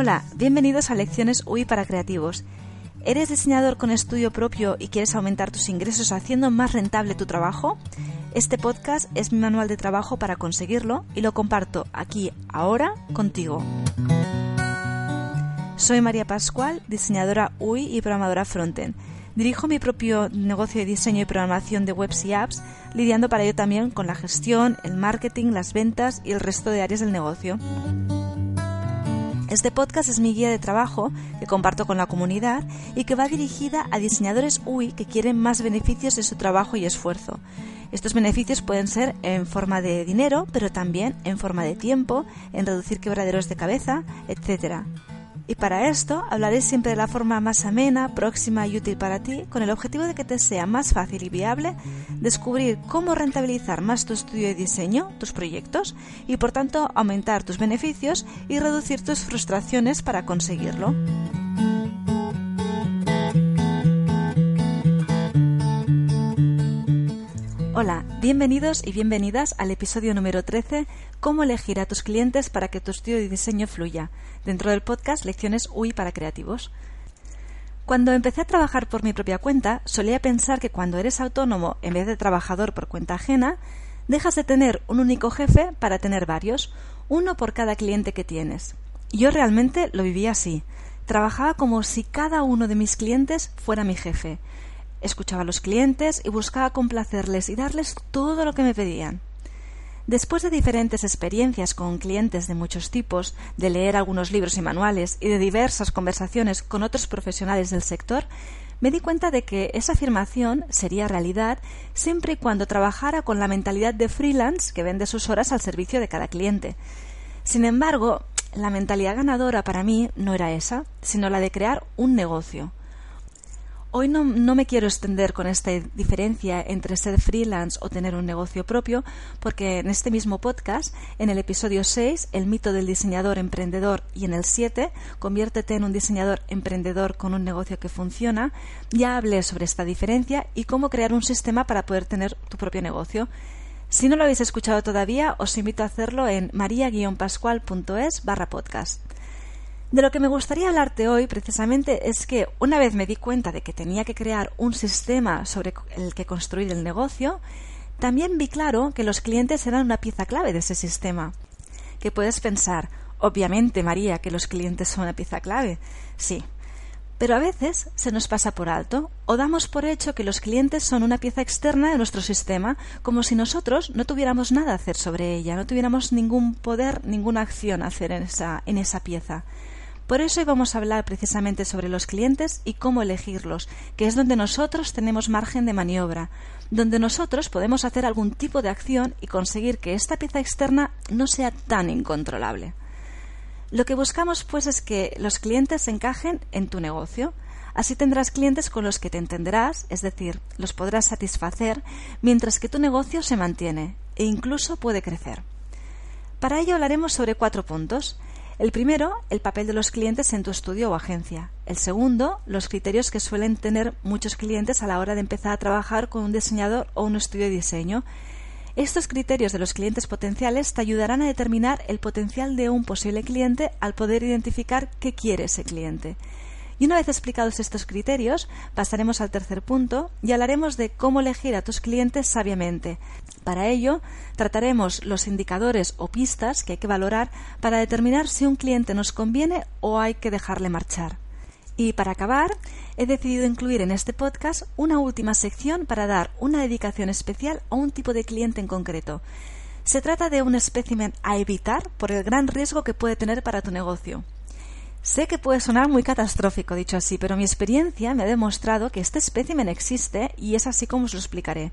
Hola, bienvenidos a Lecciones UI para Creativos. ¿Eres diseñador con estudio propio y quieres aumentar tus ingresos haciendo más rentable tu trabajo? Este podcast es mi manual de trabajo para conseguirlo y lo comparto aquí, ahora, contigo. Soy María Pascual, diseñadora UI y programadora frontend. Dirijo mi propio negocio de diseño y programación de webs y apps, lidiando para ello también con la gestión, el marketing, las ventas y el resto de áreas del negocio. Este podcast es mi guía de trabajo que comparto con la comunidad y que va dirigida a diseñadores UI que quieren más beneficios de su trabajo y esfuerzo. Estos beneficios pueden ser en forma de dinero, pero también en forma de tiempo, en reducir quebraderos de cabeza, etc. Y para esto hablaré siempre de la forma más amena, próxima y útil para ti, con el objetivo de que te sea más fácil y viable descubrir cómo rentabilizar más tu estudio de diseño, tus proyectos, y por tanto aumentar tus beneficios y reducir tus frustraciones para conseguirlo. Hola, bienvenidos y bienvenidas al episodio número 13, Cómo elegir a tus clientes para que tu estudio de diseño fluya, dentro del podcast Lecciones UI para Creativos. Cuando empecé a trabajar por mi propia cuenta, solía pensar que cuando eres autónomo en vez de trabajador por cuenta ajena, dejas de tener un único jefe para tener varios, uno por cada cliente que tienes. Yo realmente lo vivía así. Trabajaba como si cada uno de mis clientes fuera mi jefe Escuchaba a los clientes y buscaba complacerles y darles todo lo que me pedían. Después de diferentes experiencias con clientes de muchos tipos, de leer algunos libros y manuales y de diversas conversaciones con otros profesionales del sector, me di cuenta de que esa afirmación sería realidad siempre y cuando trabajara con la mentalidad de freelance que vende sus horas al servicio de cada cliente. Sin embargo, la mentalidad ganadora para mí no era esa, sino la de crear un negocio. Hoy no, me quiero extender con esta diferencia entre ser freelance o tener un negocio propio, porque en este mismo podcast, en el episodio 6, El mito del diseñador emprendedor, y en el 7, Conviértete en un diseñador emprendedor con un negocio que funciona, ya hablé sobre esta diferencia y cómo crear un sistema para poder tener tu propio negocio. Si no lo habéis escuchado todavía, os invito a hacerlo en maria-pascual.es barra podcast. De lo que me gustaría hablarte hoy precisamente es que una vez me di cuenta de que tenía que crear un sistema sobre el que construir el negocio, también vi claro que los clientes eran una pieza clave de ese sistema. Que puedes pensar, obviamente María, que los clientes son una pieza clave. Sí, pero a veces se nos pasa por alto o damos por hecho que los clientes son una pieza externa de nuestro sistema, como si nosotros no tuviéramos nada a hacer sobre ella, no tuviéramos ningún poder, ninguna acción a hacer en esa, en esa pieza. Por eso hoy vamos a hablar precisamente sobre los clientes y cómo elegirlos, que es donde nosotros tenemos margen de maniobra, donde nosotros podemos hacer algún tipo de acción y conseguir que esta pieza externa no sea tan incontrolable. Lo que buscamos pues es que los clientes encajen en tu negocio. Así tendrás clientes con los que te entenderás, es decir, los podrás satisfacer, mientras que tu negocio se mantiene e incluso puede crecer. Para ello hablaremos sobre cuatro puntos. El primero, el papel de los clientes en tu estudio o agencia. El segundo, los criterios que suelen tener muchos clientes a la hora de empezar a trabajar con un diseñador o un estudio de diseño. Estos criterios de los clientes potenciales te ayudarán a determinar el potencial de un posible cliente al poder identificar qué quiere ese cliente. Y una vez explicados estos criterios, pasaremos al tercer punto y hablaremos de cómo elegir a tus clientes sabiamente. Para ello, trataremos los indicadores o pistas que hay que valorar para determinar si un cliente nos conviene o hay que dejarle marchar. Y para acabar, he decidido incluir en este podcast una última sección para dar una dedicación especial a un tipo de cliente en concreto. Se trata de un espécimen a evitar por el gran riesgo que puede tener para tu negocio. Sé que puede sonar muy catastrófico dicho así, pero mi experiencia me ha demostrado que este espécimen existe y es así como os lo explicaré.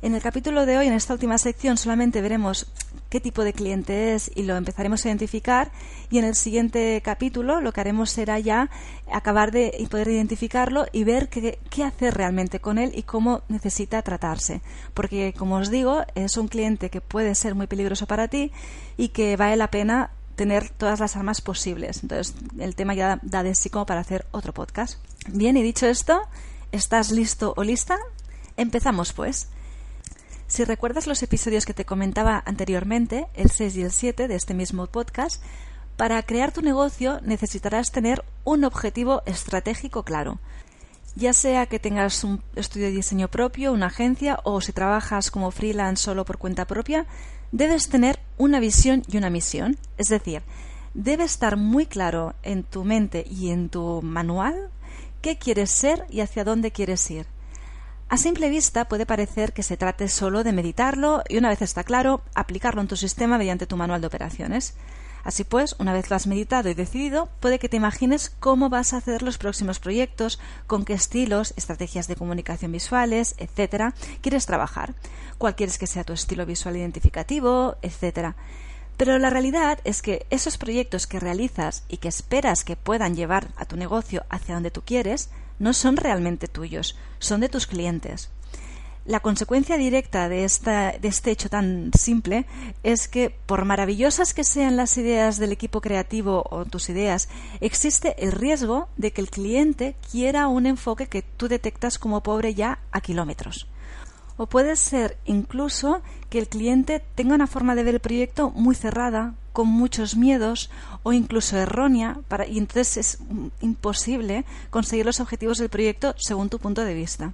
En el capítulo de hoy, en esta última sección, solamente veremos qué tipo de cliente es y lo empezaremos a identificar y en el siguiente capítulo lo que haremos será ya acabar de poder identificarlo y ver qué, qué hacer realmente con él y cómo necesita tratarse. Porque, como os digo, es un cliente que puede ser muy peligroso para ti y que vale la pena tener todas las armas posibles. Entonces, el tema ya da de sí como para hacer otro podcast. Bien, y dicho esto, ¿estás listo o lista? Empezamos pues. Si recuerdas los episodios que te comentaba anteriormente, el 6 y el 7 de este mismo podcast, para crear tu negocio necesitarás tener un objetivo estratégico claro. Ya sea que tengas un estudio de diseño propio, una agencia o si trabajas como freelance solo por cuenta propia, debes tener una visión y una misión. Es decir, debe estar muy claro en tu mente y en tu manual qué quieres ser y hacia dónde quieres ir. A simple vista puede parecer que se trate solo de meditarlo y una vez está claro, aplicarlo en tu sistema mediante tu manual de operaciones. Así pues, una vez lo has meditado y decidido, puede que te imagines cómo vas a hacer los próximos proyectos, con qué estilos, estrategias de comunicación visuales, etcétera, quieres trabajar, cuál quieres que sea tu estilo visual identificativo, etcétera. Pero la realidad es que esos proyectos que realizas y que esperas que puedan llevar a tu negocio hacia donde tú quieres, no son realmente tuyos, son de tus clientes. La consecuencia directa de, de este hecho tan simple es que, por maravillosas que sean las ideas del equipo creativo o tus ideas, existe el riesgo de que el cliente quiera un enfoque que tú detectas como pobre ya a kilómetros. O puede ser incluso que el cliente tenga una forma de ver el proyecto muy cerrada, con muchos miedos o incluso errónea, para, y entonces es imposible conseguir los objetivos del proyecto según tu punto de vista.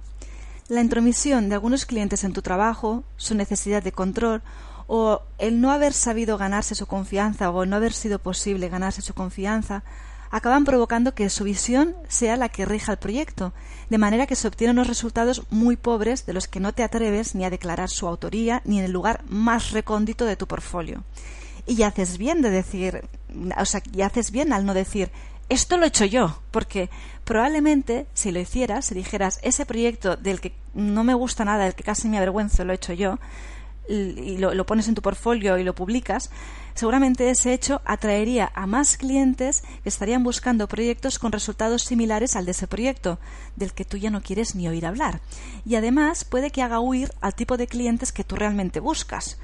La intromisión de algunos clientes en tu trabajo, su necesidad de control o el no haber sabido ganarse su confianza o no haber sido posible ganarse su confianza acaban provocando que su visión sea la que rija el proyecto, de manera que se obtienen unos resultados muy pobres de los que no te atreves ni a declarar su autoría ni en el lugar más recóndito de tu portfolio. Y haces bien de decir, o sea, ya haces bien al no decir esto lo he hecho yo, porque probablemente si lo hicieras, si dijeras ese proyecto del que no me gusta nada, del que casi me avergüenzo, lo he hecho yo, y lo, lo pones en tu portfolio y lo publicas, seguramente ese hecho atraería a más clientes que estarían buscando proyectos con resultados similares al de ese proyecto, del que tú ya no quieres ni oír hablar. Y además puede que haga huir al tipo de clientes que tú realmente buscas.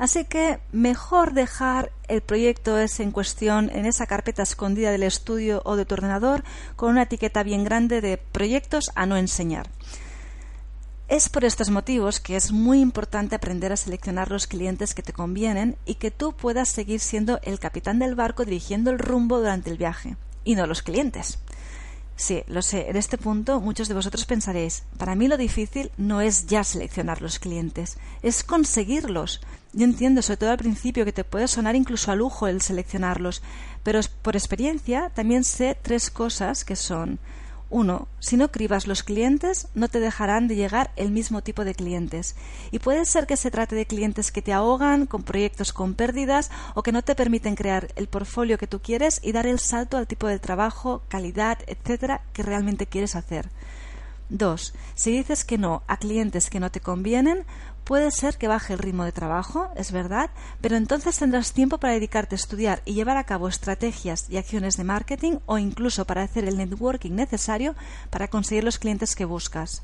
Así que mejor dejar el proyecto en cuestión en esa carpeta escondida del estudio o de tu ordenador con una etiqueta bien grande de proyectos a no enseñar. Es por estos motivos que es muy importante aprender a seleccionar los clientes que te convienen y que tú puedas seguir siendo el capitán del barco dirigiendo el rumbo durante el viaje, y no los clientes. Sí, lo sé. En este punto muchos de vosotros pensaréis, para mí lo difícil no es ya seleccionar los clientes, es conseguirlos. Yo entiendo, sobre todo al principio, que te puede sonar incluso a lujo el seleccionarlos, pero por experiencia también sé tres cosas que son uno, si no cribas los clientes, no te dejarán de llegar el mismo tipo de clientes. Y puede ser que se trate de clientes que te ahogan, con proyectos con pérdidas, o que no te permiten crear el portfolio que tú quieres y dar el salto al tipo de trabajo, calidad, etcétera, que realmente quieres hacer. Dos, si dices que no a clientes que no te convienen, puede ser que baje el ritmo de trabajo, es verdad, pero entonces tendrás tiempo para dedicarte a estudiar y llevar a cabo estrategias y acciones de marketing o incluso para hacer el networking necesario para conseguir los clientes que buscas.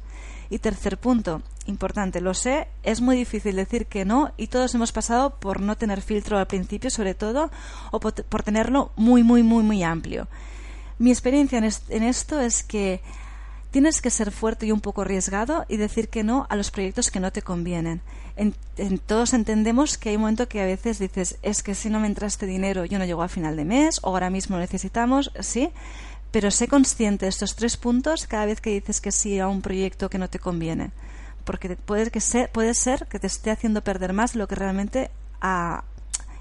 Y tercer punto, importante, lo sé, es muy difícil decir que no y todos hemos pasado por no tener filtro al principio, sobre todo, o por, tenerlo muy, muy, muy, muy amplio. Mi experiencia en esto es que Tienes que ser fuerte y un poco arriesgado y decir que no a los proyectos que no te convienen. En, todos entendemos que hay un momento que a veces dices, es que si no me entraste dinero yo no llego a final de mes o ahora mismo necesitamos, sí, pero sé consciente de estos tres puntos cada vez que dices que sí a un proyecto que no te conviene. Porque puede, que puede ser que te esté haciendo perder más lo que realmente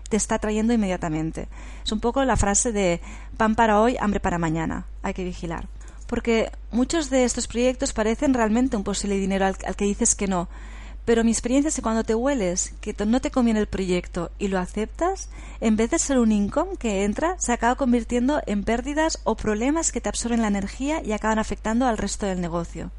te está trayendo inmediatamente. Es un poco la frase de pan para hoy, hambre para mañana. Hay que vigilar porque muchos de estos proyectos parecen realmente un posible dinero al, que dices que no. Pero mi experiencia es que cuando te hueles que no te conviene el proyecto y lo aceptas, en vez de ser un income que entra, se acaba convirtiendo en pérdidas o problemas que te absorben la energía y acaban afectando al resto del negocio.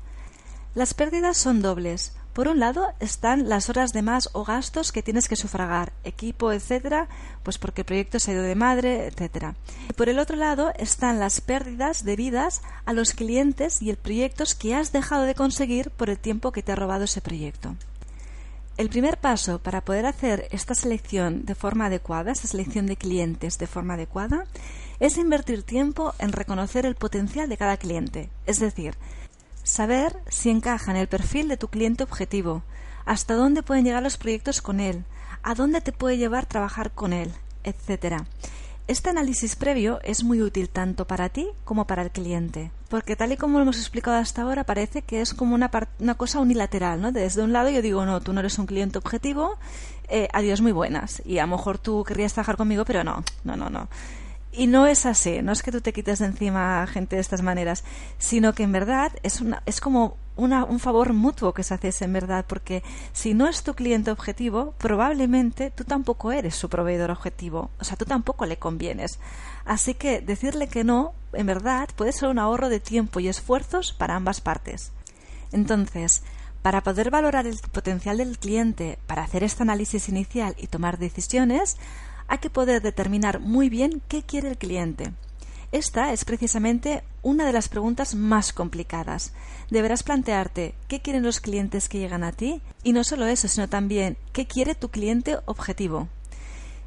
Las pérdidas son dobles. Por un lado están las horas de más o gastos que tienes que sufragar, equipo, etcétera, pues porque el proyecto se ha ido de madre, etcétera. Y por el otro lado están las pérdidas debidas a los clientes y el proyectos que has dejado de conseguir por el tiempo que te ha robado ese proyecto. El primer paso para poder hacer esta selección de forma adecuada, esta selección de clientes de forma adecuada, es invertir tiempo en reconocer el potencial de cada cliente, es decir, Saber si encaja en el perfil de tu cliente objetivo, hasta dónde pueden llegar los proyectos con él, a dónde te puede llevar trabajar con él, etc. Este análisis previo es muy útil tanto para ti como para el cliente, porque tal y como lo hemos explicado hasta ahora parece que es como una, una cosa unilateral, ¿no? Desde un lado yo digo, no, tú no eres un cliente objetivo, eh, adiós muy buenas, y a lo mejor tú querrías trabajar conmigo, pero no, no, no, no. Y no es así, no es que tú te quites de encima a gente de estas maneras, sino que en verdad es, una, es como un favor mutuo que se hace en verdad, porque si no es tu cliente objetivo, probablemente tú tampoco eres su proveedor objetivo, o sea, tú tampoco le convienes. Así que decirle que no, en verdad, puede ser un ahorro de tiempo y esfuerzos para ambas partes. Entonces, para poder valorar el potencial del cliente, para hacer este análisis inicial y tomar decisiones, hay que poder determinar muy bien qué quiere el cliente. Esta es precisamente una de las preguntas más complicadas. Deberás plantearte qué quieren los clientes que llegan a ti y no solo eso, sino también qué quiere tu cliente objetivo.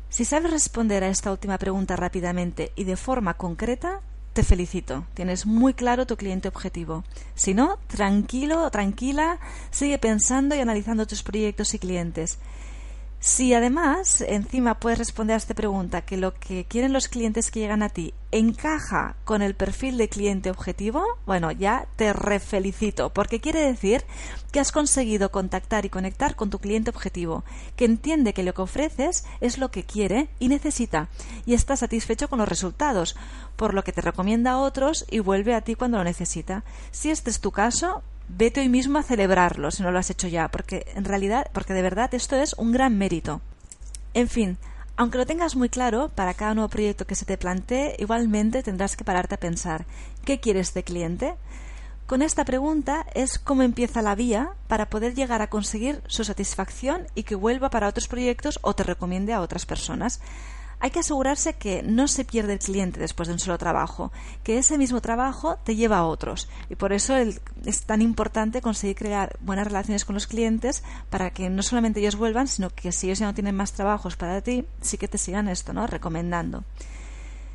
Si sabes responder a esta última pregunta rápidamente y de forma concreta, te felicito. Tienes muy claro tu cliente objetivo. Si no, tranquilo, tranquila, sigue pensando y analizando tus proyectos y clientes. Si además encima puedes responder a esta pregunta que lo que quieren los clientes que llegan a ti encaja con el perfil de cliente objetivo, bueno, ya te refelicito, porque quiere decir que has conseguido contactar y conectar con tu cliente objetivo, que entiende que lo que ofreces es lo que quiere y necesita, y está satisfecho con los resultados, por lo que te recomienda a otros y vuelve a ti cuando lo necesita. Si este es tu caso, vete hoy mismo a celebrarlo si no lo has hecho ya, porque en realidad, porque de verdad esto es un gran mérito. En fin, aunque lo tengas muy claro, para cada nuevo proyecto que se te plantee, igualmente tendrás que pararte a pensar, ¿qué quieres de cliente? Con esta pregunta es cómo empieza la vía para poder llegar a conseguir su satisfacción y que vuelva para otros proyectos o te recomiende a otras personas hay que asegurarse que no se pierde el cliente después de un solo trabajo, que ese mismo trabajo te lleva a otros. Y por eso es tan importante conseguir crear buenas relaciones con los clientes para que no solamente ellos vuelvan, sino que si ellos ya no tienen más trabajos para ti, sí que te sigan esto, ¿no? Recomendando.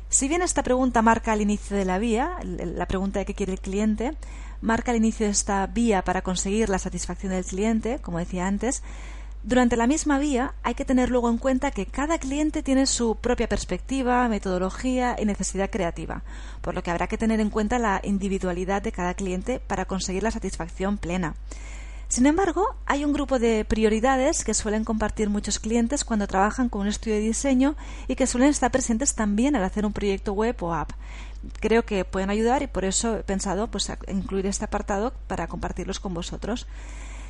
Si bien esta pregunta marca el inicio de la vía, la pregunta de qué quiere el cliente, marca el inicio de esta vía para conseguir la satisfacción del cliente, como decía antes, durante la misma vía hay que tener luego en cuenta que cada cliente tiene su propia perspectiva, metodología y necesidad creativa, por lo que habrá que tener en cuenta la individualidad de cada cliente para conseguir la satisfacción plena. Sin embargo, hay un grupo de prioridades que suelen compartir muchos clientes cuando trabajan con un estudio de diseño y que suelen estar presentes también al hacer un proyecto web o app. Creo que pueden ayudar y por eso he pensado pues, incluir este apartado para compartirlos con vosotros.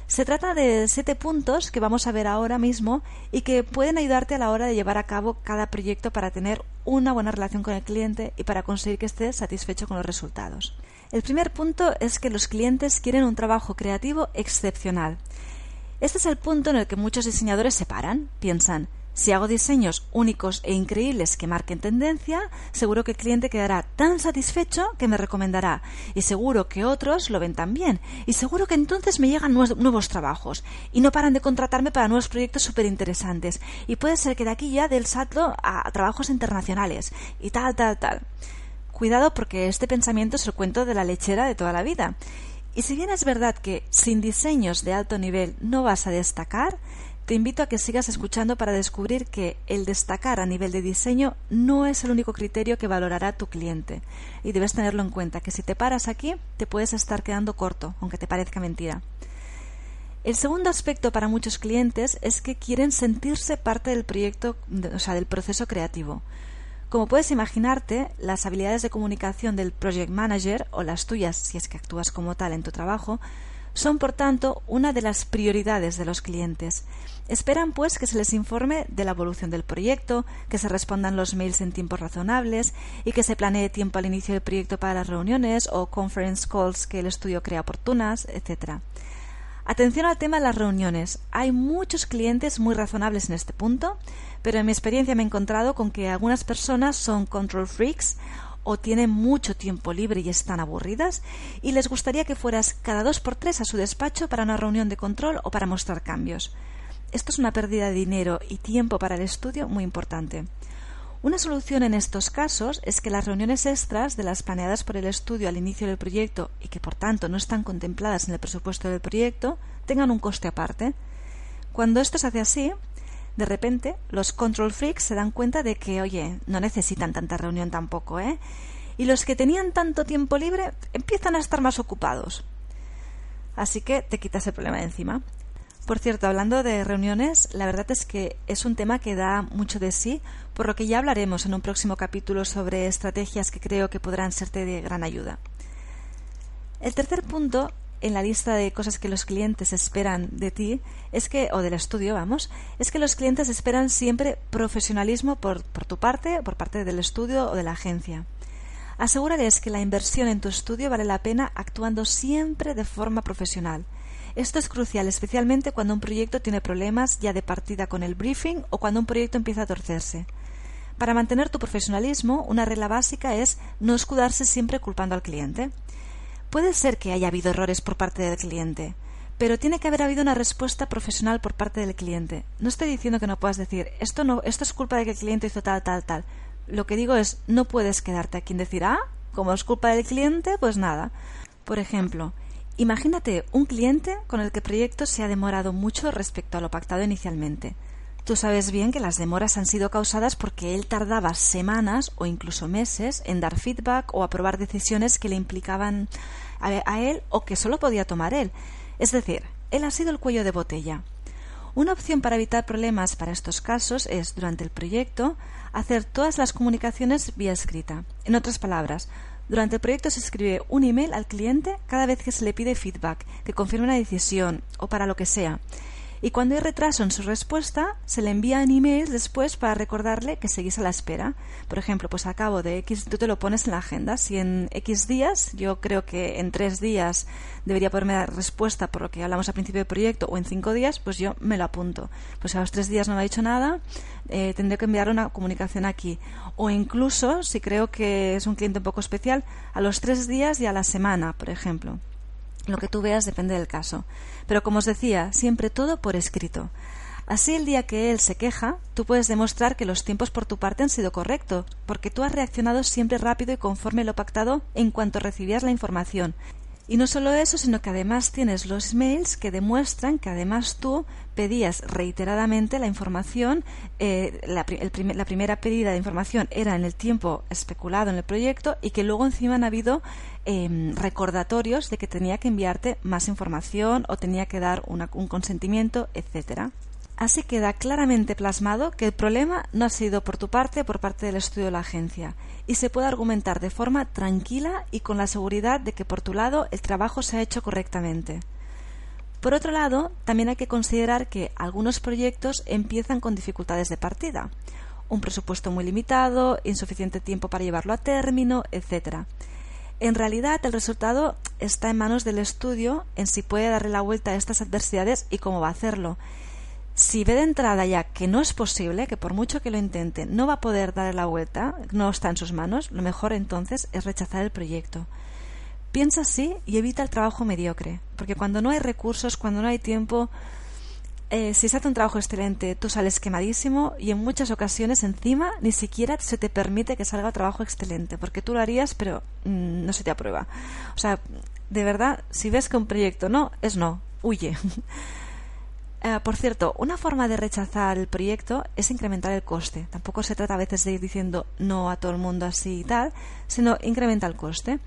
Se trata de siete puntos que vamos a ver ahora mismo y que pueden ayudarte a la hora de llevar a cabo cada proyecto para tener una buena relación con el cliente y para conseguir que esté satisfecho con los resultados. El primer punto es que los clientes quieren un trabajo creativo excepcional. Este es el punto en el que muchos diseñadores se paran, piensan, si hago diseños únicos e increíbles que marquen tendencia, seguro que el cliente quedará tan satisfecho que me recomendará. Y seguro que otros lo ven también. Y seguro que entonces me llegan nuevos trabajos. Y no paran de contratarme para nuevos proyectos súper interesantes y puede ser que de aquí ya del salto a trabajos internacionales. Y tal, tal, tal. Cuidado porque este pensamiento es el cuento de la lechera de toda la vida. Y si bien es verdad que sin diseños de alto nivel no vas a destacar, te invito a que sigas escuchando para descubrir que el destacar a nivel de diseño no es el único criterio que valorará tu cliente. Y debes tenerlo en cuenta, que si te paras aquí, te puedes estar quedando corto, aunque te parezca mentira. El segundo aspecto para muchos clientes es que quieren sentirse parte del proyecto, o sea, del proceso creativo. Como puedes imaginarte, las habilidades de comunicación del project manager o las tuyas, si es que actúas como tal en tu trabajo, son, por tanto, una de las prioridades de los clientes. Esperan, pues, que se les informe de la evolución del proyecto, que se respondan los mails en tiempos razonables y que se planee tiempo al inicio del proyecto para las reuniones o conference calls que el estudio crea oportunas, etc. Atención al tema de las reuniones. Hay muchos clientes muy razonables en este punto, pero en mi experiencia me he encontrado con que algunas personas son control freaks o tienen mucho tiempo libre y están aburridas y les gustaría que fueras cada dos por tres a su despacho para una reunión de control o para mostrar cambios. Esto es una pérdida de dinero y tiempo para el estudio muy importante. Una solución en estos casos es que las reuniones extras de las planeadas por el estudio al inicio del proyecto y que por tanto no están contempladas en el presupuesto del proyecto tengan un coste aparte. Cuando esto se hace así, De repente, los control freaks se dan cuenta de que, oye, no necesitan tanta reunión tampoco, ¿eh? Y los que tenían tanto tiempo libre empiezan a estar más ocupados. Así que te quitas el problema de encima. Por cierto, hablando de reuniones, la verdad es que es un tema que da mucho de sí, por lo que ya hablaremos en un próximo capítulo sobre estrategias que creo que podrán serte de gran ayuda. El tercer punto en la lista de cosas que los clientes esperan de ti es que, o del estudio, vamos, es que los clientes esperan siempre profesionalismo por, por tu parte, por parte del estudio o de la agencia. Asegúrales que la inversión en tu estudio vale la pena actuando siempre de forma profesional. Esto es crucial, especialmente cuando un proyecto tiene problemas ya de partida con el briefing o cuando un proyecto empieza a torcerse. Para mantener tu profesionalismo, una regla básica es no escudarse siempre culpando al cliente. Puede ser que haya habido errores por parte del cliente, pero tiene que haber habido una respuesta profesional por parte del cliente. No estoy diciendo que no puedas decir esto no, esto es culpa de que el cliente hizo tal, tal, tal. Lo que digo es no puedes quedarte aquí en decir ah, como es culpa del cliente, pues nada. Por ejemplo, imagínate un cliente con el que el proyecto se ha demorado mucho respecto a lo pactado inicialmente. Tú sabes bien que las demoras han sido causadas porque él tardaba semanas o incluso meses en dar feedback o aprobar decisiones que le implicaban a, él o que solo podía tomar él. Es decir, él ha sido el cuello de botella. Una opción para evitar problemas para estos casos es, durante el proyecto, hacer todas las comunicaciones vía escrita. En otras palabras, durante el proyecto se escribe un email al cliente cada vez que se le pide feedback, que confirme una decisión o para lo que sea y cuando hay retraso en su respuesta, se le envían emails después para recordarle que seguís a la espera. Por ejemplo, pues a cabo de X, tú te lo pones en la agenda. Si en X días, yo creo que en tres días debería poderme dar respuesta por lo que hablamos al principio del proyecto, o en cinco días, pues yo me lo apunto. Pues a los tres días no me ha dicho nada, eh, tendré que enviar una comunicación aquí. O incluso, si creo que es un cliente un poco especial, a los tres días y a la semana, por ejemplo. Lo que tú veas depende del caso. Pero como os decía, siempre todo por escrito. Así el día que él se queja, tú puedes demostrar que los tiempos por tu parte han sido correctos, porque tú has reaccionado siempre rápido y conforme lo pactado en cuanto recibías la información, y no solo eso, sino que además tienes los mails que demuestran que además tú pedías reiteradamente la información, eh, la, primera pedida de información era en el tiempo especulado en el proyecto y que luego encima han habido em, recordatorios de que tenía que enviarte más información o tenía que dar un consentimiento, etcétera. Así queda claramente plasmado que el problema no ha sido por tu parte o por parte del estudio de la agencia, y se puede argumentar de forma tranquila y con la seguridad de que por tu lado el trabajo se ha hecho correctamente. Por otro lado, también hay que considerar que algunos proyectos empiezan con dificultades de partida, un presupuesto muy limitado, insuficiente tiempo para llevarlo a término, etc. En realidad, el resultado está en manos del estudio en si puede darle la vuelta a estas adversidades y cómo va a hacerlo si ve de entrada ya que no es posible, que por mucho que lo intente no va a poder dar la vuelta, no está en sus manos, lo mejor entonces es rechazar el proyecto. Piensa así y evita el trabajo mediocre, porque cuando no hay recursos, cuando no hay tiempo, eh, si se hace un trabajo excelente, tú sales quemadísimo y en muchas ocasiones encima ni siquiera se te permite que salga un trabajo excelente, porque tú lo harías, pero mm, no se te aprueba. O sea, de verdad, si ves que un proyecto no, es no, huye. Eh, por cierto, una forma de rechazar el proyecto es incrementar el coste. Tampoco se trata a veces de ir diciendo no a todo el mundo así y tal, sino incrementa el coste.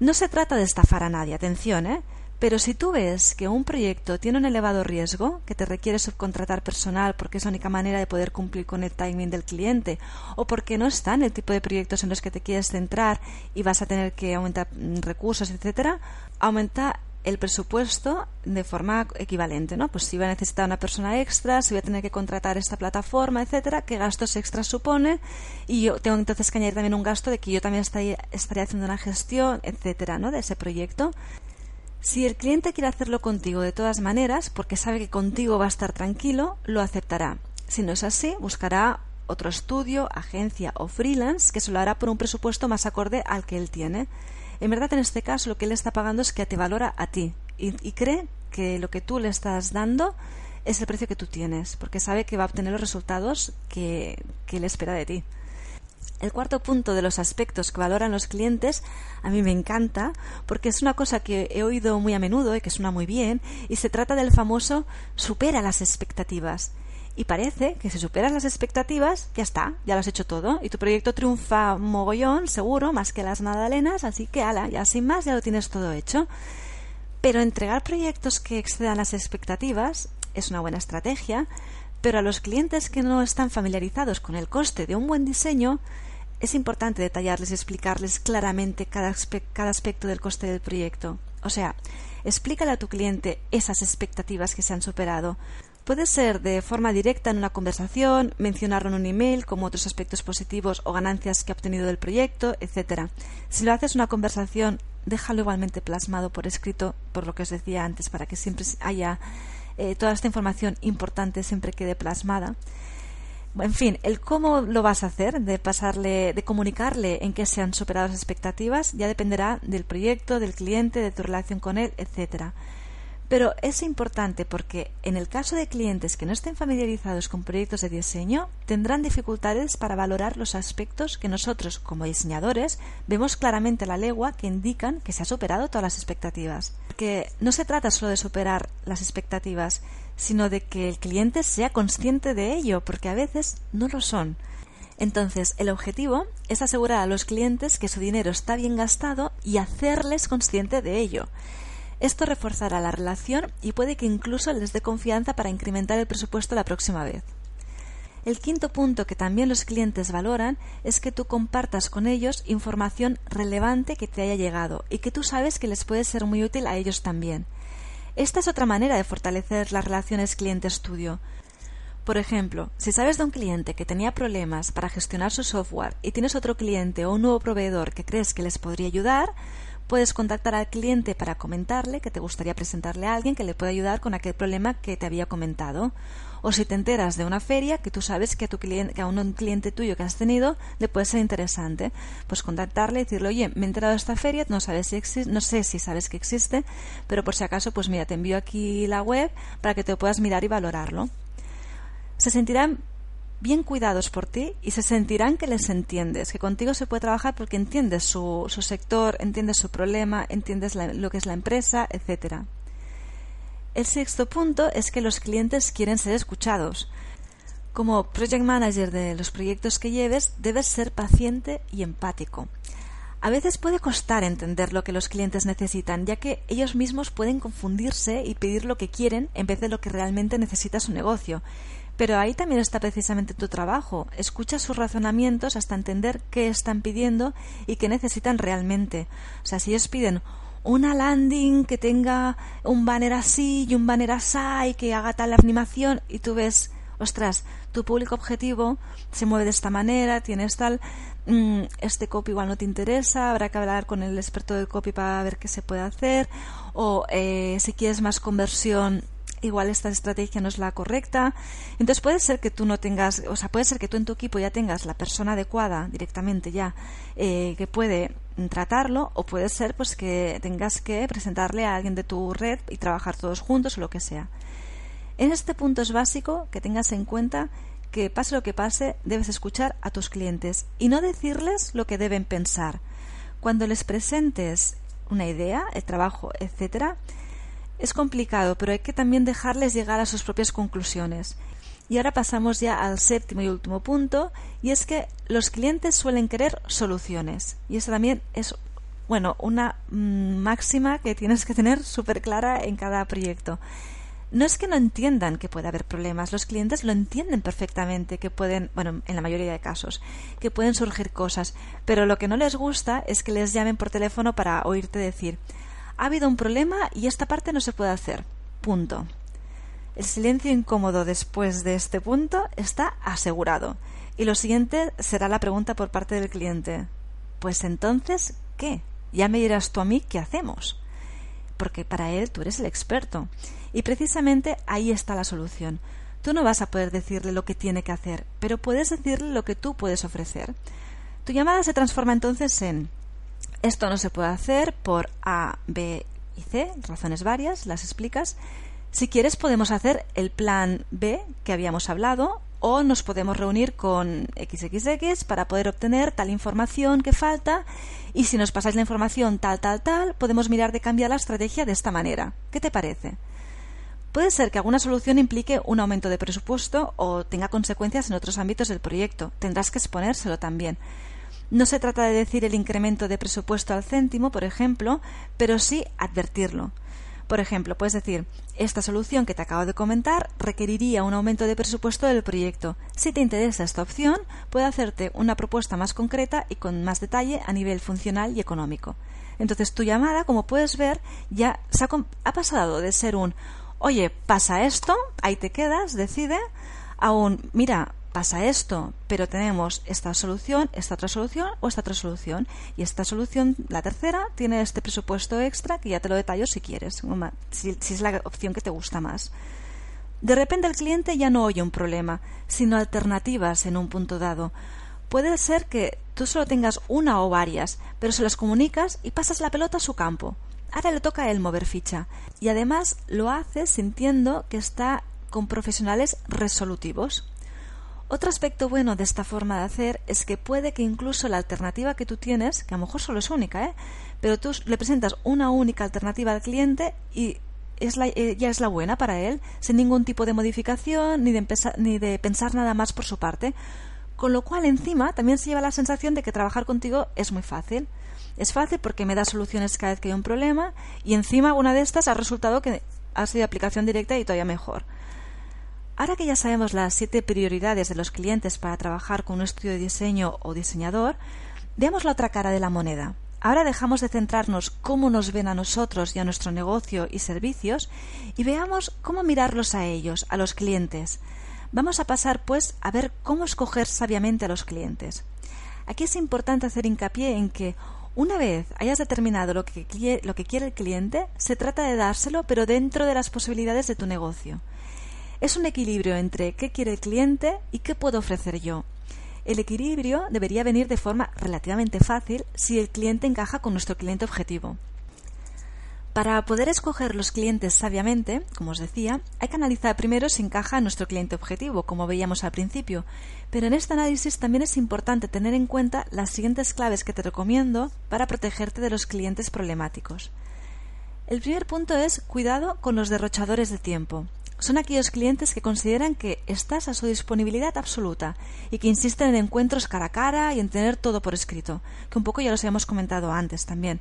No se trata de estafar a nadie, atención, ¿eh? Pero si tú ves que un proyecto tiene un elevado riesgo, que te requiere subcontratar personal porque es la única manera de poder cumplir con el timing del cliente, o porque no está en el tipo de proyectos en los que te quieres centrar y vas a tener que aumentar mm, recursos, etcétera, aumenta el presupuesto de forma equivalente, ¿no? Pues si voy a necesitar una persona extra, si voy a tener que contratar esta plataforma, etcétera, qué gastos extras supone y yo tengo entonces que añadir también un gasto de que yo también estaría, haciendo una gestión, etcétera, ¿no? De ese proyecto. Si el cliente quiere hacerlo contigo de todas maneras, porque sabe que contigo va a estar tranquilo, lo aceptará. Si no es así, buscará otro estudio, agencia o freelance que se lo hará por un presupuesto más acorde al que él tiene. En verdad, en este caso, lo que él está pagando es que te valora a ti y, cree que lo que tú le estás dando es el precio que tú tienes, porque sabe que va a obtener los resultados que, que él espera de ti. El cuarto punto de los aspectos que valoran los clientes a mí me encanta porque es una cosa que he oído muy a menudo y que suena muy bien y se trata del famoso supera las expectativas. Y parece que si superas las expectativas, ya está, ya lo has hecho todo. Y tu proyecto triunfa mogollón, seguro, más que las magdalenas, así que ala, ya sin más, ya lo tienes todo hecho. Pero entregar proyectos que excedan las expectativas es una buena estrategia, pero a los clientes que no están familiarizados con el coste de un buen diseño, es importante detallarles y explicarles claramente cada, cada aspecto del coste del proyecto. O sea, explícale a tu cliente esas expectativas que se han superado. Puede ser de forma directa en una conversación, mencionarlo en un email como otros aspectos positivos o ganancias que ha obtenido del proyecto, etc. Si lo haces en una conversación, déjalo igualmente plasmado por escrito, por lo que os decía antes, para que siempre haya eh, toda esta información importante siempre quede plasmada. En fin, el cómo lo vas a hacer, de pasarle, de comunicarle en qué se han superado las expectativas, ya dependerá del proyecto, del cliente, de tu relación con él, etcétera. Pero es importante porque en el caso de clientes que no estén familiarizados con proyectos de diseño, tendrán dificultades para valorar los aspectos que nosotros, como diseñadores, vemos claramente a la legua que indican que se ha superado todas las expectativas. Que no se trata solo de superar las expectativas, sino de que el cliente sea consciente de ello, porque a veces no lo son. Entonces, el objetivo es asegurar a los clientes que su dinero está bien gastado y hacerles consciente de ello. Esto reforzará la relación y puede que incluso les dé confianza para incrementar el presupuesto la próxima vez. El quinto punto que también los clientes valoran es que tú compartas con ellos información relevante que te haya llegado y que tú sabes que les puede ser muy útil a ellos también. Esta es otra manera de fortalecer las relaciones cliente-estudio. Por ejemplo, si sabes de un cliente que tenía problemas para gestionar su software y tienes otro cliente o un nuevo proveedor que crees que les podría ayudar, Puedes contactar al cliente para comentarle que te gustaría presentarle a alguien que le pueda ayudar con aquel problema que te había comentado. O si te enteras de una feria que tú sabes que a, tu cliente, que a un cliente tuyo que has tenido le puede ser interesante, pues contactarle y decirle, oye, me he enterado de esta feria, no, sabes si existe, no sé si sabes que existe, pero por si acaso, pues mira, te envío aquí la web para que te puedas mirar y valorarlo. Se sentirán bien cuidados por ti y se sentirán que les entiendes, que contigo se puede trabajar porque entiendes su, sector, entiendes su problema, entiendes lo que es la empresa, etc. El sexto punto es que los clientes quieren ser escuchados. Como project manager de los proyectos que lleves, debes ser paciente y empático. A veces puede costar entender lo que los clientes necesitan, ya que ellos mismos pueden confundirse y pedir lo que quieren en vez de lo que realmente necesita su negocio. Pero ahí también está precisamente tu trabajo. Escucha sus razonamientos hasta entender qué están pidiendo y qué necesitan realmente. O sea, si ellos piden una landing que tenga un banner así y un banner así y que haga tal animación y tú ves, ostras, tu público objetivo se mueve de esta manera, tienes tal, mm, este copy igual no te interesa, habrá que hablar con el experto del copy para ver qué se puede hacer o eh, si quieres más conversión igual esta estrategia no es la correcta. Entonces puede ser que tú no tengas, o sea, puede ser que tú en tu equipo ya tengas la persona adecuada directamente ya eh, que puede tratarlo o puede ser pues que tengas que presentarle a alguien de tu red y trabajar todos juntos o lo que sea. En este punto es básico que tengas en cuenta que pase lo que pase, debes escuchar a tus clientes y no decirles lo que deben pensar. Cuando les presentes una idea, el trabajo, etcétera, es complicado, pero hay que también dejarles llegar a sus propias conclusiones. Y ahora pasamos ya al séptimo y último punto, y es que los clientes suelen querer soluciones. Y eso también es, bueno, una mm, máxima que tienes que tener súper clara en cada proyecto. No es que no entiendan que puede haber problemas, los clientes lo entienden perfectamente, que pueden, bueno, en la mayoría de casos, que pueden surgir cosas, pero lo que no les gusta es que les llamen por teléfono para oírte decir, ha habido un problema y esta parte no se puede hacer. Punto. El silencio incómodo después de este punto está asegurado. Y lo siguiente será la pregunta por parte del cliente. Pues entonces, ¿qué? Ya me dirás tú a mí qué hacemos. Porque para él tú eres el experto. Y precisamente ahí está la solución. Tú no vas a poder decirle lo que tiene que hacer, pero puedes decirle lo que tú puedes ofrecer. Tu llamada se transforma entonces en esto no se puede hacer por A, B y C, razones varias, las explicas. Si quieres podemos hacer el plan B que habíamos hablado o nos podemos reunir con XXX para poder obtener tal información que falta y si nos pasáis la información tal, tal, tal, podemos mirar de cambiar la estrategia de esta manera. ¿Qué te parece? Puede ser que alguna solución implique un aumento de presupuesto o tenga consecuencias en otros ámbitos del proyecto. Tendrás que exponérselo también. No se trata de decir el incremento de presupuesto al céntimo, por ejemplo, pero sí advertirlo. Por ejemplo, puedes decir, esta solución que te acabo de comentar requeriría un aumento de presupuesto del proyecto. Si te interesa esta opción, puedo hacerte una propuesta más concreta y con más detalle a nivel funcional y económico. Entonces tu llamada, como puedes ver, ya ha, pasado de ser un oye, pasa esto, ahí te quedas, decide, a un mira, pasa esto, pero tenemos esta solución, esta otra solución o esta otra solución. Y esta solución, la tercera, tiene este presupuesto extra que ya te lo detallo si quieres, si, es la opción que te gusta más. De repente el cliente ya no oye un problema, sino alternativas en un punto dado. Puede ser que tú solo tengas una o varias, pero se las comunicas y pasas la pelota a su campo. Ahora le toca a él mover ficha. Y además lo hace sintiendo que está con profesionales resolutivos. Otro aspecto bueno de esta forma de hacer es que puede que incluso la alternativa que tú tienes, que a lo mejor solo es única, ¿eh? pero tú le presentas una única alternativa al cliente y es la, eh, ya es la buena para él, sin ningún tipo de modificación ni de, ni de pensar nada más por su parte. Con lo cual, encima, también se lleva la sensación de que trabajar contigo es muy fácil. Es fácil porque me da soluciones cada vez que hay un problema y encima una de estas ha resultado que ha sido aplicación directa y todavía mejor. Ahora que ya sabemos las siete prioridades de los clientes para trabajar con un estudio de diseño o diseñador, veamos la otra cara de la moneda. Ahora dejamos de centrarnos cómo nos ven a nosotros y a nuestro negocio y servicios y veamos cómo mirarlos a ellos, a los clientes. Vamos a pasar, pues, a ver cómo escoger sabiamente a los clientes. Aquí es importante hacer hincapié en que una vez hayas determinado lo que, lo que quiere el cliente, se trata de dárselo, pero dentro de las posibilidades de tu negocio. Es un equilibrio entre qué quiere el cliente y qué puedo ofrecer yo. El equilibrio debería venir de forma relativamente fácil si el cliente encaja con nuestro cliente objetivo. Para poder escoger los clientes sabiamente, como os decía, hay que analizar primero si encaja en nuestro cliente objetivo, como veíamos al principio, pero en este análisis también es importante tener en cuenta las siguientes claves que te recomiendo para protegerte de los clientes problemáticos. El primer punto es cuidado con los derrochadores de tiempo son aquellos clientes que consideran que estás a su disponibilidad absoluta y que insisten en encuentros cara a cara y en tener todo por escrito, que un poco ya los habíamos comentado antes también.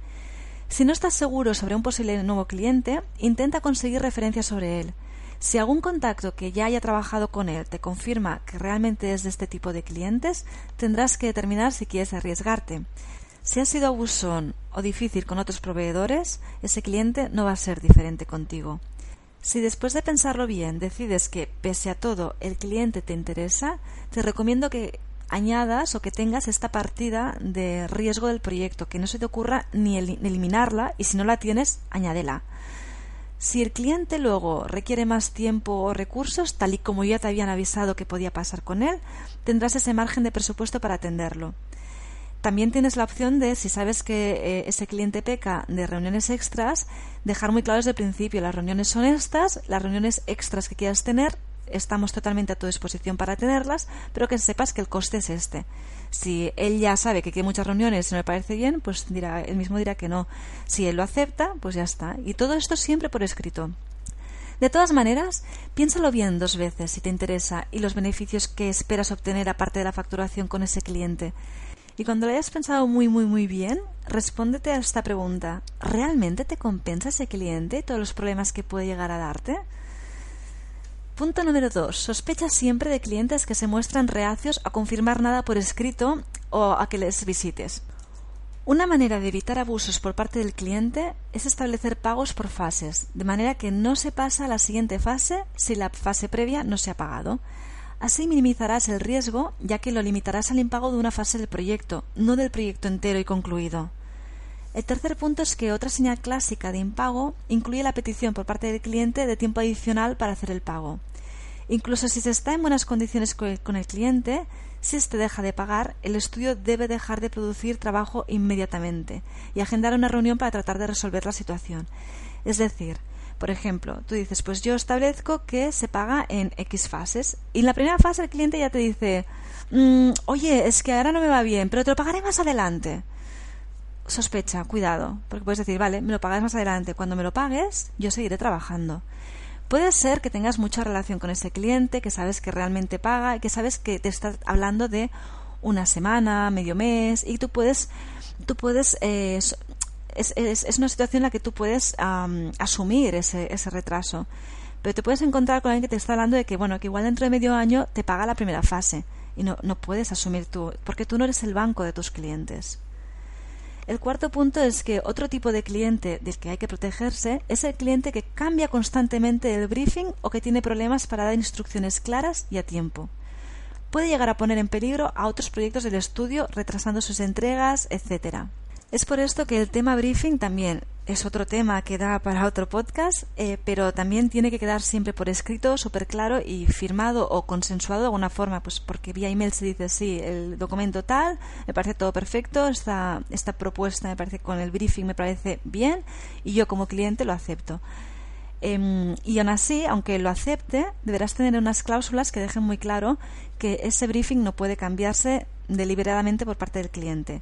Si no estás seguro sobre un posible nuevo cliente, intenta conseguir referencias sobre él. Si algún contacto que ya haya trabajado con él te confirma que realmente es de este tipo de clientes, tendrás que determinar si quieres arriesgarte. Si has sido abusón o difícil con otros proveedores, ese cliente no va a ser diferente contigo. Si después de pensarlo bien decides que, pese a todo, el cliente te interesa, te recomiendo que añadas o que tengas esta partida de riesgo del proyecto, que no se te ocurra ni eliminarla y si no la tienes, añádela. Si el cliente luego requiere más tiempo o recursos, tal y como ya te habían avisado que podía pasar con él, tendrás ese margen de presupuesto para atenderlo. También tienes la opción de, si sabes que eh, ese cliente peca de reuniones extras, dejar muy claro desde el principio, las reuniones son estas, las reuniones extras que quieras tener, estamos totalmente a tu disposición para tenerlas, pero que sepas que el coste es este. Si él ya sabe que quiere muchas reuniones y no le parece bien, pues dirá, él mismo dirá que no. Si él lo acepta, pues ya está. Y todo esto siempre por escrito. De todas maneras, piénsalo bien dos veces si te interesa y los beneficios que esperas obtener aparte de la facturación con ese cliente. Y cuando lo hayas pensado muy, muy, muy bien, respóndete a esta pregunta. ¿Realmente te compensa ese cliente y todos los problemas que puede llegar a darte? Punto número 2. Sospecha siempre de clientes que se muestran reacios a confirmar nada por escrito o a que les visites. Una manera de evitar abusos por parte del cliente es establecer pagos por fases, de manera que no se pasa a la siguiente fase si la fase previa no se ha pagado. Así minimizarás el riesgo, ya que lo limitarás al impago de una fase del proyecto, no del proyecto entero y concluido. El tercer punto es que otra señal clásica de impago incluye la petición por parte del cliente de tiempo adicional para hacer el pago. Incluso si se está en buenas condiciones con el cliente, si éste deja de pagar, el estudio debe dejar de producir trabajo inmediatamente y agendar una reunión para tratar de resolver la situación. Es decir, por ejemplo, tú dices, pues yo establezco que se paga en X fases. Y en la primera fase el cliente ya te dice, mm, oye, es que ahora no me va bien, pero te lo pagaré más adelante. Sospecha, cuidado, porque puedes decir, vale, me lo pagas más adelante. Cuando me lo pagues, yo seguiré trabajando. Puede ser que tengas mucha relación con ese cliente, que sabes que realmente paga que sabes que te está hablando de una semana, medio mes y tú puedes, tú puedes eh, es, es, una situación en la que tú puedes asumir ese, ese retraso. Pero te puedes encontrar con alguien que te está hablando de que, bueno, que igual dentro de medio año te paga la primera fase. Y no, no puedes asumir tú, porque tú no eres el banco de tus clientes. El cuarto punto es que otro tipo de cliente del que hay que protegerse es el cliente que cambia constantemente el briefing o que tiene problemas para dar instrucciones claras y a tiempo. Puede llegar a poner en peligro a otros proyectos del estudio retrasando sus entregas, etc. Es por esto que el tema briefing también es otro tema que da para otro podcast, eh, pero también tiene que quedar siempre por escrito, súper claro y firmado o consensuado de alguna forma, pues porque vía email se dice sí, el documento tal, me parece todo perfecto, esta, esta propuesta me parece con el briefing me parece bien y yo como cliente lo acepto. Em, y aún así, aunque lo acepte, deberás tener unas cláusulas que dejen muy claro que ese briefing no puede cambiarse deliberadamente por parte del cliente.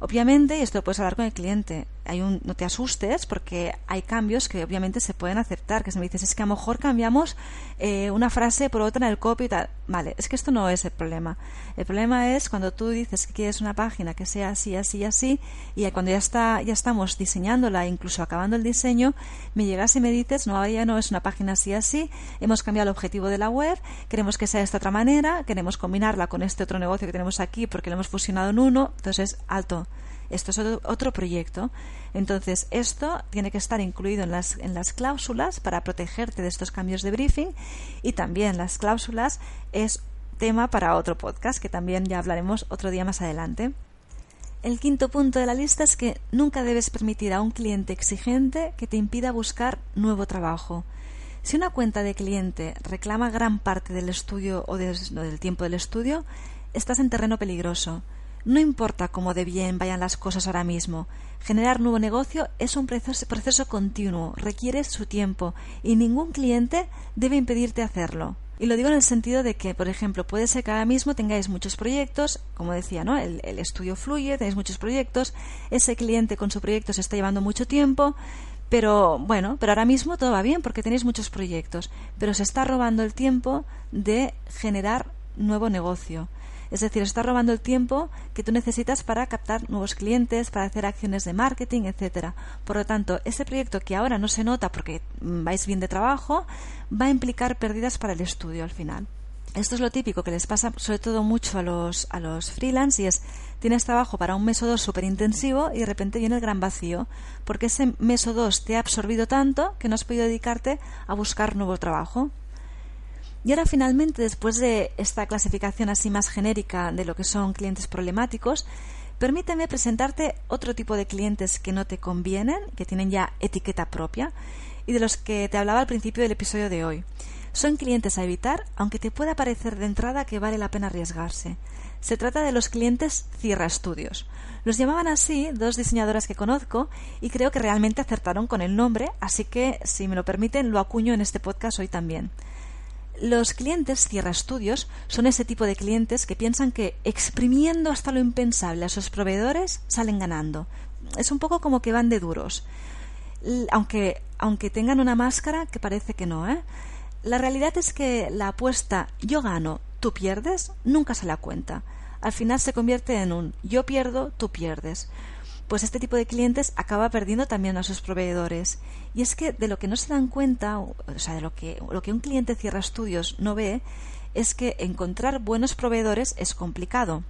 Obviamente, y esto lo puedes hablar con el cliente, hay un, no te asustes porque hay cambios que obviamente se pueden aceptar, que se me dices, es que a lo mejor cambiamos eh, una frase por otra en el copy y tal. Vale, es que esto no es el problema. El problema es cuando tú dices que quieres una página que sea así, así, así, y cuando ya está, ya estamos diseñándola, incluso acabando el diseño, me llegas y me dices, no, ya no es una página así, así, hemos cambiado el objetivo de la web, queremos que sea de esta otra manera, queremos combinarla con este otro negocio que tenemos aquí porque lo hemos fusionado en uno, entonces, alto esto es otro proyecto. Entonces, esto tiene que estar incluido en las, en las cláusulas para protegerte de estos cambios de briefing y también las cláusulas es tema para otro podcast que también ya hablaremos otro día más adelante. El quinto punto de la lista es que nunca debes permitir a un cliente exigente que te impida buscar nuevo trabajo. Si una cuenta de cliente reclama gran parte del estudio o del tiempo del estudio, estás en terreno peligroso. No importa cómo de bien vayan las cosas ahora mismo, generar nuevo negocio es un proceso, continuo, requiere su tiempo y ningún cliente debe impedirte hacerlo. Y lo digo en el sentido de que, por ejemplo, puede ser que ahora mismo tengáis muchos proyectos, como decía, ¿no? El, el, estudio fluye, tenéis muchos proyectos, ese cliente con su proyecto se está llevando mucho tiempo, pero bueno, pero ahora mismo todo va bien porque tenéis muchos proyectos, pero se está robando el tiempo de generar nuevo negocio. Es decir, está robando el tiempo que tú necesitas para captar nuevos clientes, para hacer acciones de marketing, etcétera. Por lo tanto, ese proyecto que ahora no se nota porque mm, vais bien de trabajo, va a implicar pérdidas para el estudio al final. Esto es lo típico que les pasa sobre todo mucho a los, a los freelance y es tienes trabajo para un mes o dos súper intensivo y de repente viene el gran vacío porque ese mes o dos te ha absorbido tanto que no has podido dedicarte a buscar nuevo trabajo. Y ahora finalmente, después de esta clasificación así más genérica de lo que son clientes problemáticos, permíteme presentarte otro tipo de clientes que no te convienen, que tienen ya etiqueta propia, y de los que te hablaba al principio del episodio de hoy. Son clientes a evitar, aunque te pueda parecer de entrada que vale la pena arriesgarse. Se trata de los clientes cierra estudios. Los llamaban así dos diseñadoras que conozco y creo que realmente acertaron con el nombre, así que, si me lo permiten, lo acuño en este podcast hoy también. Los clientes cierra estudios son ese tipo de clientes que piensan que exprimiendo hasta lo impensable a sus proveedores salen ganando. Es un poco como que van de duros. Aunque, aunque tengan una máscara que parece que no, ¿eh? La realidad es que la apuesta yo gano, tú pierdes nunca se la cuenta. Al final se convierte en un yo pierdo, tú pierdes pues este tipo de clientes acaba perdiendo también a sus proveedores. Y es que de lo que no se dan cuenta, o sea, de lo que, lo que un cliente cierra estudios no ve, es que encontrar buenos proveedores es complicado.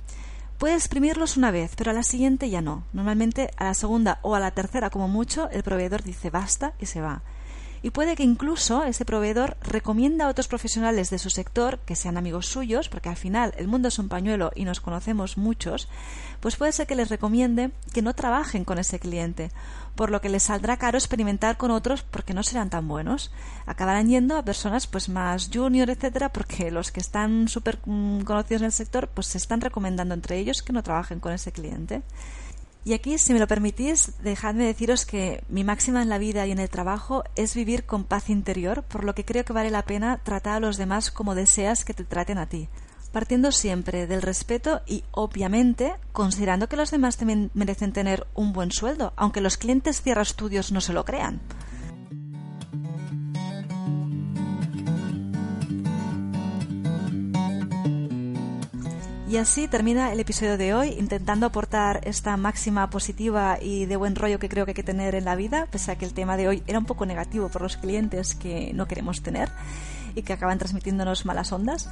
Puede exprimirlos una vez, pero a la siguiente ya no. Normalmente a la segunda o a la tercera como mucho el proveedor dice basta y se va y puede que incluso ese proveedor recomienda a otros profesionales de su sector que sean amigos suyos, porque al final el mundo es un pañuelo y nos conocemos muchos, pues puede ser que les recomiende que no trabajen con ese cliente, por lo que les saldrá caro experimentar con otros porque no serán tan buenos. Acabarán yendo a personas pues más junior, etcétera, porque los que están súper mm, conocidos en el sector pues se están recomendando entre ellos que no trabajen con ese cliente. Y aquí, si me lo permitís, dejadme deciros que mi máxima en la vida y en el trabajo es vivir con paz interior, por lo que creo que vale la pena tratar a los demás como deseas que te traten a ti, partiendo siempre del respeto y, obviamente, considerando que los demás también merecen tener un buen sueldo, aunque los clientes cierra estudios no se lo crean. Y así termina el episodio de hoy, intentando aportar esta máxima positiva y de buen rollo que creo que hay que tener en la vida, pese a que el tema de hoy era un poco negativo por los clientes que no queremos tener y que acaban transmitiéndonos malas ondas.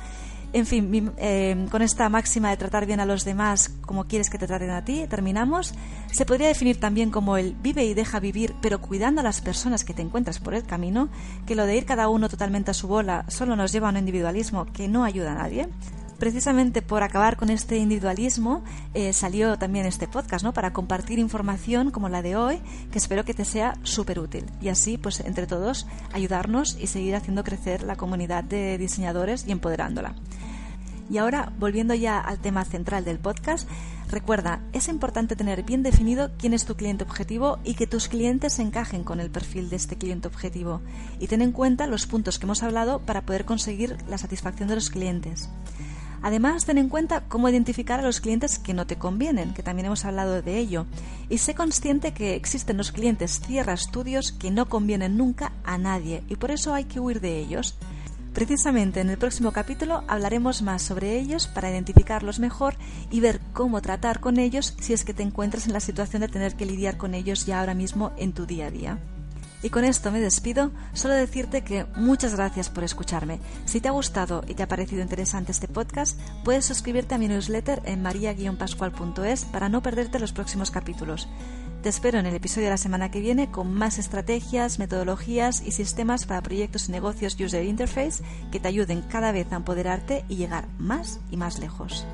En fin, eh, con esta máxima de tratar bien a los demás como quieres que te traten a ti, terminamos. Se podría definir también como el vive y deja vivir, pero cuidando a las personas que te encuentras por el camino, que lo de ir cada uno totalmente a su bola solo nos lleva a un individualismo que no ayuda a nadie precisamente por acabar con este individualismo eh, salió también este podcast, ¿no? Para compartir información como la de hoy, que espero que te sea súper útil. Y así, pues entre todos, ayudarnos y seguir haciendo crecer la comunidad de diseñadores y empoderándola. Y ahora, volviendo ya al tema central del podcast, recuerda, es importante tener bien definido quién es tu cliente objetivo y que tus clientes encajen con el perfil de este cliente objetivo. Y ten en cuenta los puntos que hemos hablado para poder conseguir la satisfacción de los clientes. Además, ten en cuenta cómo identificar a los clientes que no te convienen, que también hemos hablado de ello. Y sé consciente que existen los clientes cierra estudios que no convienen nunca a nadie y por eso hay que huir de ellos. Precisamente en el próximo capítulo hablaremos más sobre ellos para identificarlos mejor y ver cómo tratar con ellos si es que te encuentras en la situación de tener que lidiar con ellos ya ahora mismo en tu día a día. Y con esto me despido, solo decirte que muchas gracias por escucharme. Si te ha gustado y te ha parecido interesante este podcast, puedes suscribirte a mi newsletter en maria-pascual.es para no perderte los próximos capítulos. Te espero en el episodio de la semana que viene con más estrategias, metodologías y sistemas para proyectos y negocios User Interface que te ayuden cada vez a empoderarte y llegar más y más lejos.